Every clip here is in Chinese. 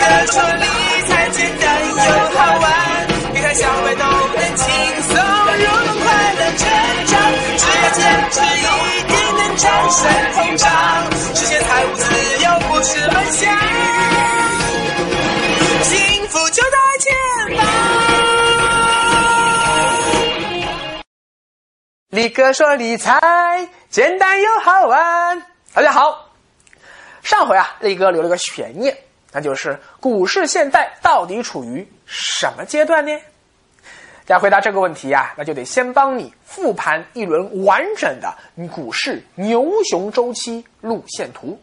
哥说理财简单又好玩，理财小白都能轻松入，快乐成长。只要坚持，一定能战胜通胀，实现财务自由不是梦想，幸福就在前方。李哥说理财简单又好玩。大家好，上回啊，力哥留了个悬念，那就是股市现在到底处于什么阶段呢？要回答这个问题呀、那就得先帮你复盘一轮完整的股市牛熊周期路线图。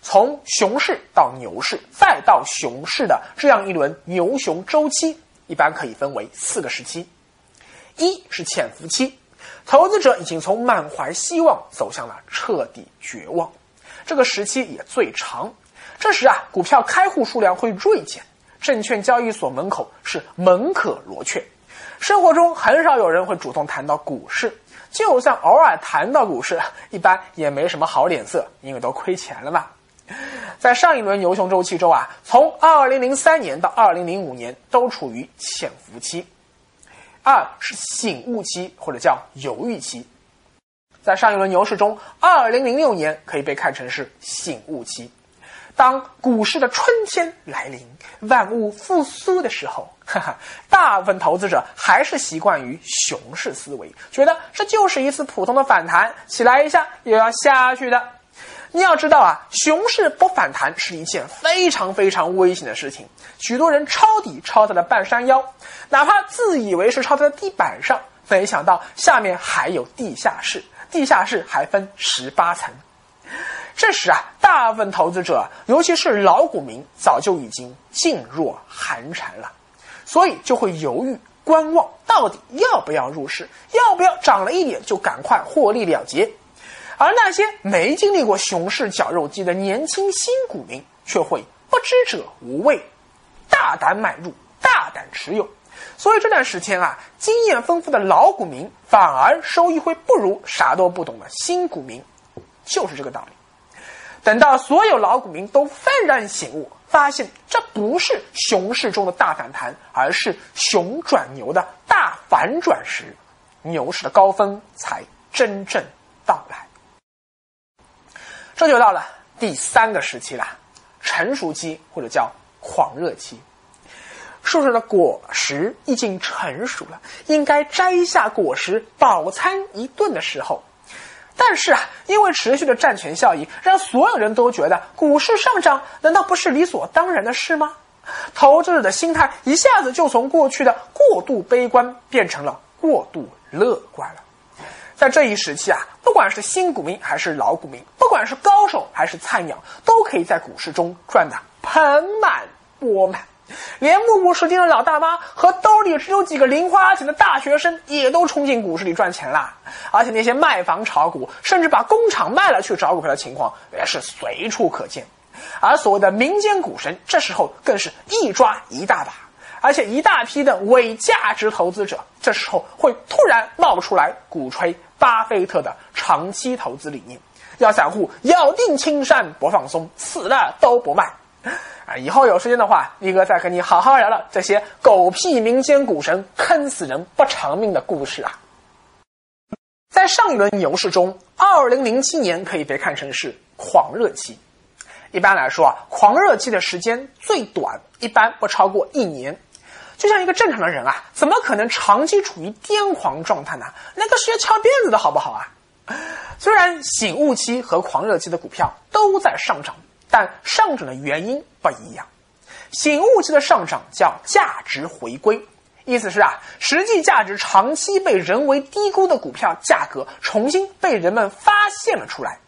从熊市到牛市，再到熊市的这样一轮牛熊周期，一般可以分为四个时期。一是潜伏期，投资者已经从满怀希望走向了彻底绝望，这个时期也最长。这时啊，股票开户数量会锐减，证券交易所门口是门可罗雀。生活中很少有人会主动谈到股市，就算偶尔谈到股市，一般也没什么好脸色，因为都亏钱了嘛。在上一轮牛熊周期中啊，从2003年到2005年都处于潜伏期。二是醒悟期或者叫犹豫期，在上一轮牛市中，二零零六年可以被看成是醒悟期。当股市的春天来临，万物复苏的时候，哈哈，大部分投资者还是习惯于熊市思维，觉得这就是一次普通的反弹，起来一下又要下去的。你要知道啊，熊市不反弹是一件非常非常危险的事情。许多人抄底抄在了半山腰，哪怕自以为是抄在了地板上，没想到下面还有地下室，地下室还分十八层。这时啊，大部分投资者，尤其是老股民，早就已经噤若寒蝉了，所以就会犹豫观望，到底要不要入市，要不要涨了一点就赶快获利了结。而那些没经历过熊市绞肉机的年轻新股民，却会不知者无畏，大胆买入，大胆持有。所以这段时间啊，经验丰富的老股民反而收益会不如啥都不懂的新股民，就是这个道理。等到所有老股民都幡然醒悟，发现这不是熊市中的大反弹，而是熊转牛的大反转时，牛市的高峰才真正到来。这就到了第三个时期了，成熟期或者叫狂热期。树上的果实已经成熟了，应该摘下果实饱餐一顿的时候。但是啊，因为持续的占权效应，让所有人都觉得股市上涨难道不是理所当然的事吗？投资者的心态一下子就从过去的过度悲观变成了过度乐观了。在这一时期啊，不管是新股民还是老股民，不管是高手还是菜鸟，都可以在股市中赚得盆满钵满。连目不识丁的老大妈和兜里只有几个零花钱的大学生，也都冲进股市里赚钱啦。而且那些卖房炒股，甚至把工厂卖了去找股票的情况，也是随处可见。而所谓的民间股神，这时候更是一抓一大把。而且一大批的伪价值投资者，这时候会突然冒出来鼓吹巴菲特的长期投资理念，要散户咬定青山不放松，死了都不卖。啊，以后有时间的话，力哥再和你好好聊聊这些狗屁民间股神坑死人不偿命的故事啊。在上一轮牛市中，二零零七年可以被看成是狂热期。一般来说啊，狂热期的时间最短，一般不超过一年。就像一个正常的人啊，怎么可能长期处于癫狂状态呢？那个是要翘辫子的好不好啊？虽然醒悟期和狂热期的股票都在上涨，但上涨的原因不一样。醒悟期的上涨叫价值回归，意思是啊，实际价值长期被人为低估的股票价格重新被人们发现了出来。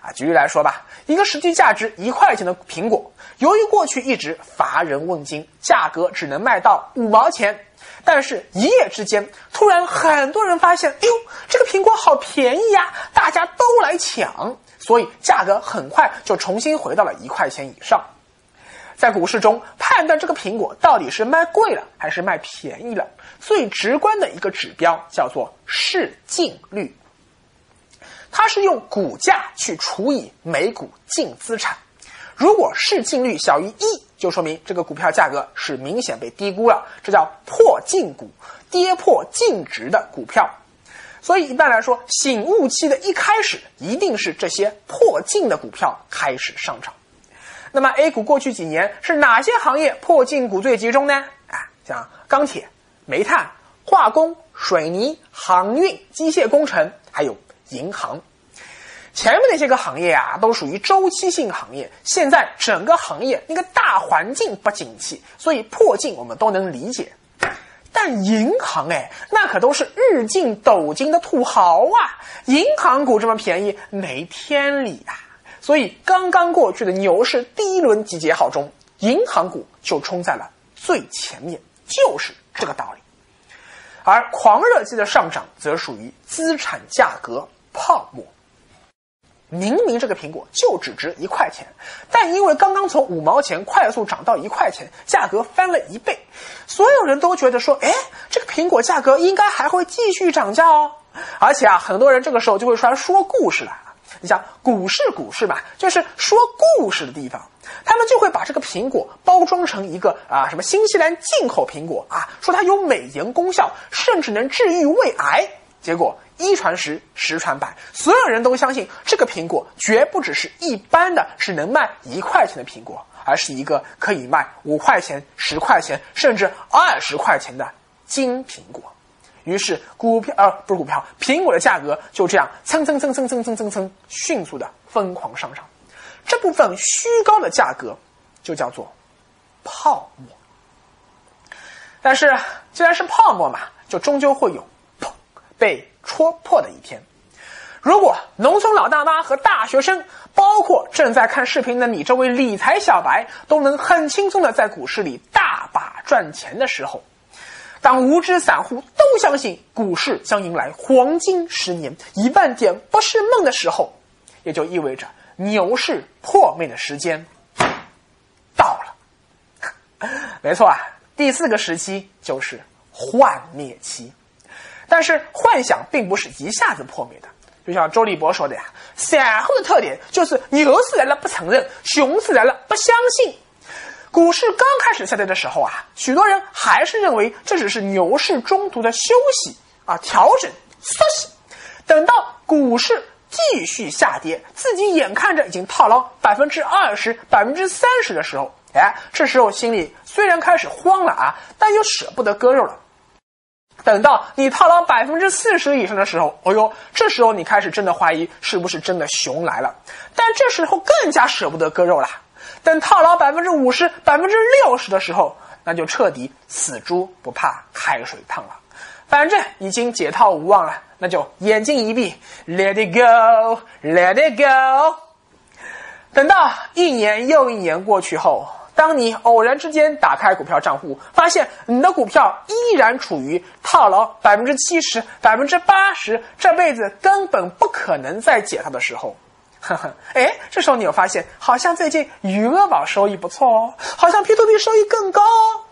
啊，举例来说吧，一个实际价值一块钱的苹果，由于过去一直乏人问津，价格只能卖到五毛钱。但是，一夜之间，突然很多人发现，哎呦，这个苹果好便宜呀，大家都来抢，所以价格很快就重新回到了一块钱以上。在股市中判断这个苹果到底是卖贵了还是卖便宜了，最直观的一个指标叫做市净率。它是用股价去除以每股净资产，如果市净率小于一，就说明这个股票价格是明显被低估了，这叫破净股，跌破净值的股票。所以一般来说，醒悟期的一开始，一定是这些破净的股票开始上涨。那么 A 股过去几年是哪些行业破净股最集中呢？啊，像钢铁、煤炭、化工、水泥、航运、机械工程，还有银行。前面那些个行业啊，都属于周期性行业。现在整个行业那个大环境不景气，所以破净我们都能理解。但银行哎，那可都是日进斗金的土豪啊！银行股这么便宜，没天理啊！所以刚刚过去的牛市第一轮集结号中，银行股就冲在了最前面，就是这个道理。而狂热期的上涨，则属于资产价格泡沫。明明这个苹果就只值一块钱，但因为刚刚从五毛钱快速涨到一块钱，价格翻了一倍，所有人都觉得说，哎，这个苹果价格应该还会继续涨价哦。而且啊，很多人这个时候就会出来说故事来了。你像股市，股市吧，就是说故事的地方，他们就会把这个苹果包装成一个啊什么新西兰进口苹果啊，说它有美颜功效，甚至能治愈胃癌。结果一传十，十传百，所有人都相信这个苹果绝不只是一般的，是能卖一块钱的苹果，而是一个可以卖五块钱、十块钱，甚至二十块钱的金苹果。于是股票，呃，不是股票，苹果的价格就这样蹭蹭蹭蹭蹭蹭蹭蹭迅速的疯狂上涨。这部分虚高的价格就叫做泡沫。但是既然是泡沫嘛，就终究会有。被戳破的一天。如果农村老大妈和大学生，包括正在看视频的你这位理财小白，都能很轻松的在股市里大把赚钱的时候，当无知散户都相信股市将迎来黄金十年、一万点不是梦的时候，也就意味着牛市破灭的时间到了。没错啊，第四个时期就是幻灭期。但是幻想并不是一下子破灭的，就像周立波说的呀，散户的特点就是牛市来了不承认，熊市来了不相信。股市刚开始下跌的时候啊，许多人还是认为这只是牛市中途的休息啊，调整休息。等到股市继续下跌，自己眼看着已经套牢百分之二十、百分之三十的时候，哎，这时候心里虽然开始慌了啊，但又舍不得割肉了。等到你套牢百分之四十以上的时候，哦呦，这时候你开始真的怀疑是不是真的熊来了。但这时候更加舍不得割肉了。等套牢百分之五十、百分之六十的时候，那就彻底死猪不怕开水烫了。反正已经解套无望了，那就眼睛一闭，Let it go，Let it go。等到一年又一年过去后。当你偶然之间打开股票账户，发现你的股票依然处于套牢百分之七十、百分之八十，这辈子根本不可能再解套的时候，呵呵，哎，这时候你又发现，好像最近余额宝收益不错哦，好像 P to P 收益更高哦，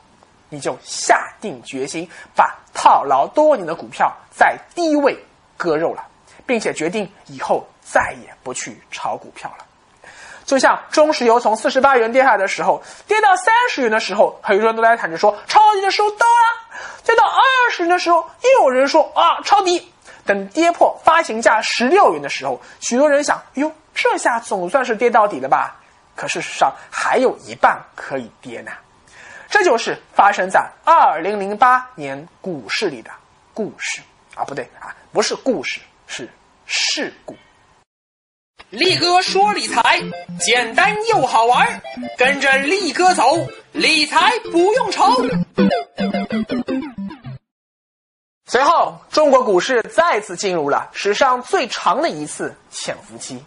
你就下定决心把套牢多年的股票在低位割肉了，并且决定以后再也不去炒股票了。就像中石油从四十八元跌下来的时候，跌到三十元的时候，很多人都在喊着说抄底的时候到了；跌到二十元的时候，又有人说啊抄底。等跌破发行价十六元的时候，许多人想：哟，这下总算是跌到底了吧？可事实上还有一半可以跌呢。这就是发生在二零零八年股市里的故事啊，不对啊，不是故事，是事故。力哥说理财简单又好玩，跟着力哥走，理财不用愁。随后，中国股市再次进入了史上最长的一次潜伏期。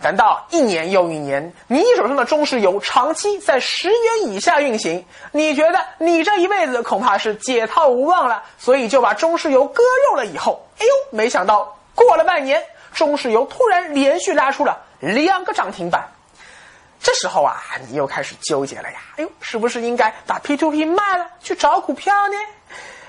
等到一年又一年，你手上的中石油长期在十元以下运行，你觉得你这一辈子恐怕是解套无望了，所以就把中石油割肉了。以后，哎呦，没想到过了半年。中石油突然连续拉出了两个涨停板，这时候啊，你又开始纠结了呀。哎呦，是不是应该把 P to P 卖了去找股票呢？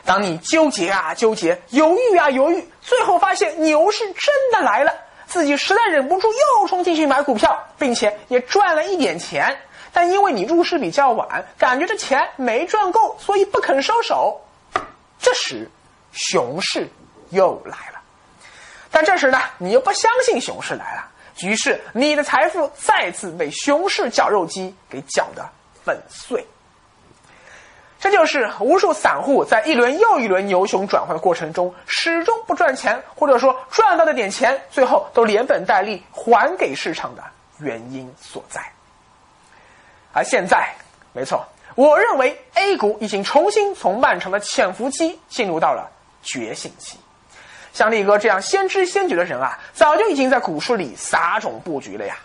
当你纠结啊纠结，犹豫啊犹豫，最后发现牛市真的来了，自己实在忍不住又冲进去买股票，并且也赚了一点钱。但因为你入市比较晚，感觉这钱没赚够，所以不肯收手。这时，熊市又来了。但这时呢，你又不相信熊市来了，于是你的财富再次被熊市绞肉机给绞得粉碎。这就是无数散户在一轮又一轮牛熊转换过程中，始终不赚钱，或者说赚到的点钱，最后都连本带利还给市场的原因所在。而现在，没错，我认为 A 股已经重新从漫长的潜伏期进入到了觉醒期。像力哥这样先知先觉的人啊，早就已经在股市里撒种布局了呀。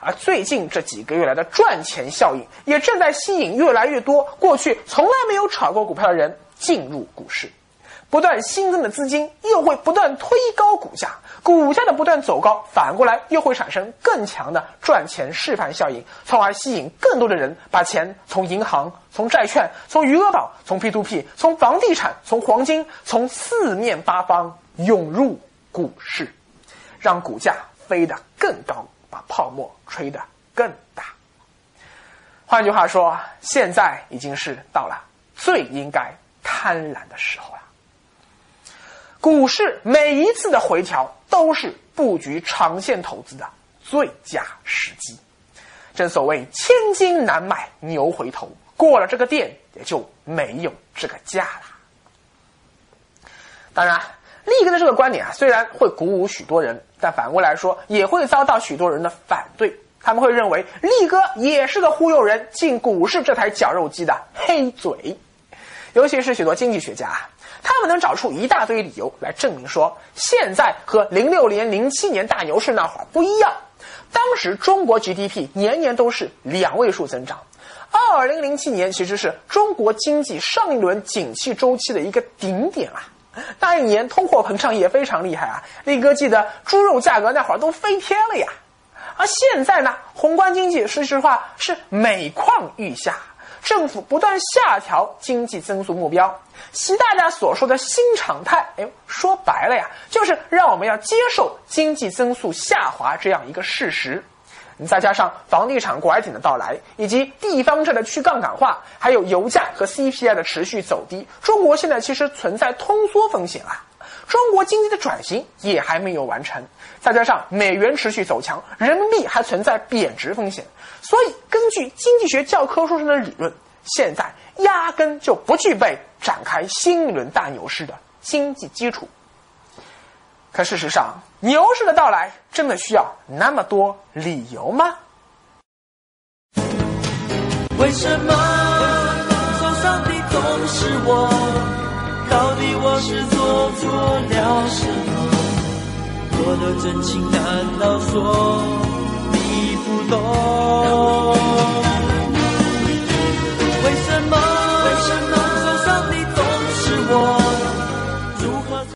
而最近这几个月来的赚钱效应，也正在吸引越来越多过去从来没有炒过股票的人进入股市。不断新增的资金又会不断推高股价，股价的不断走高，反过来又会产生更强的赚钱示范效应，从而吸引更多的人把钱从银行、从债券、从余额宝、从 P2P、从房地产、从黄金、从四面八方涌入股市，让股价飞得更高。把泡沫吹得更大。换句话说，现在已经是到了最应该贪婪的时候了。股市每一次的回调都是布局长线投资的最佳时机。正所谓千金难买牛回头，过了这个店也就没有这个价了。当然。力哥的这个观点啊，虽然会鼓舞许多人，但反过来说，也会遭到许多人的反对。他们会认为力哥也是个忽悠人进股市这台绞肉机的黑嘴。尤其是许多经济学家啊，他们能找出一大堆理由来证明说，现在和零六年、零七年大牛市那会儿不一样。当时中国 GDP 年年都是两位数增长，二零零七年其实是中国经济上一轮景气周期的一个顶点啊。那一年通货膨胀也非常厉害啊！力哥记得猪肉价格那会儿都飞天了呀。而现在呢，宏观经济说实话是每况愈下，政府不断下调经济增速目标。习大大所说的新常态，哎，说白了呀，就是让我们要接受经济增速下滑这样一个事实。再加上房地产拐点的到来，以及地方债的去杠杆化，还有油价和 CPI 的持续走低，中国现在其实存在通缩风险啊！中国经济的转型也还没有完成，再加上美元持续走强，人民币还存在贬值风险，所以根据经济学教科书上的理论，现在压根就不具备展开新一轮大牛市的经济基础。可事实上，牛市的到来真的需要那么多理由吗？为什么受伤的总是我？到底我是做错了什么？我的真情难道说你不懂？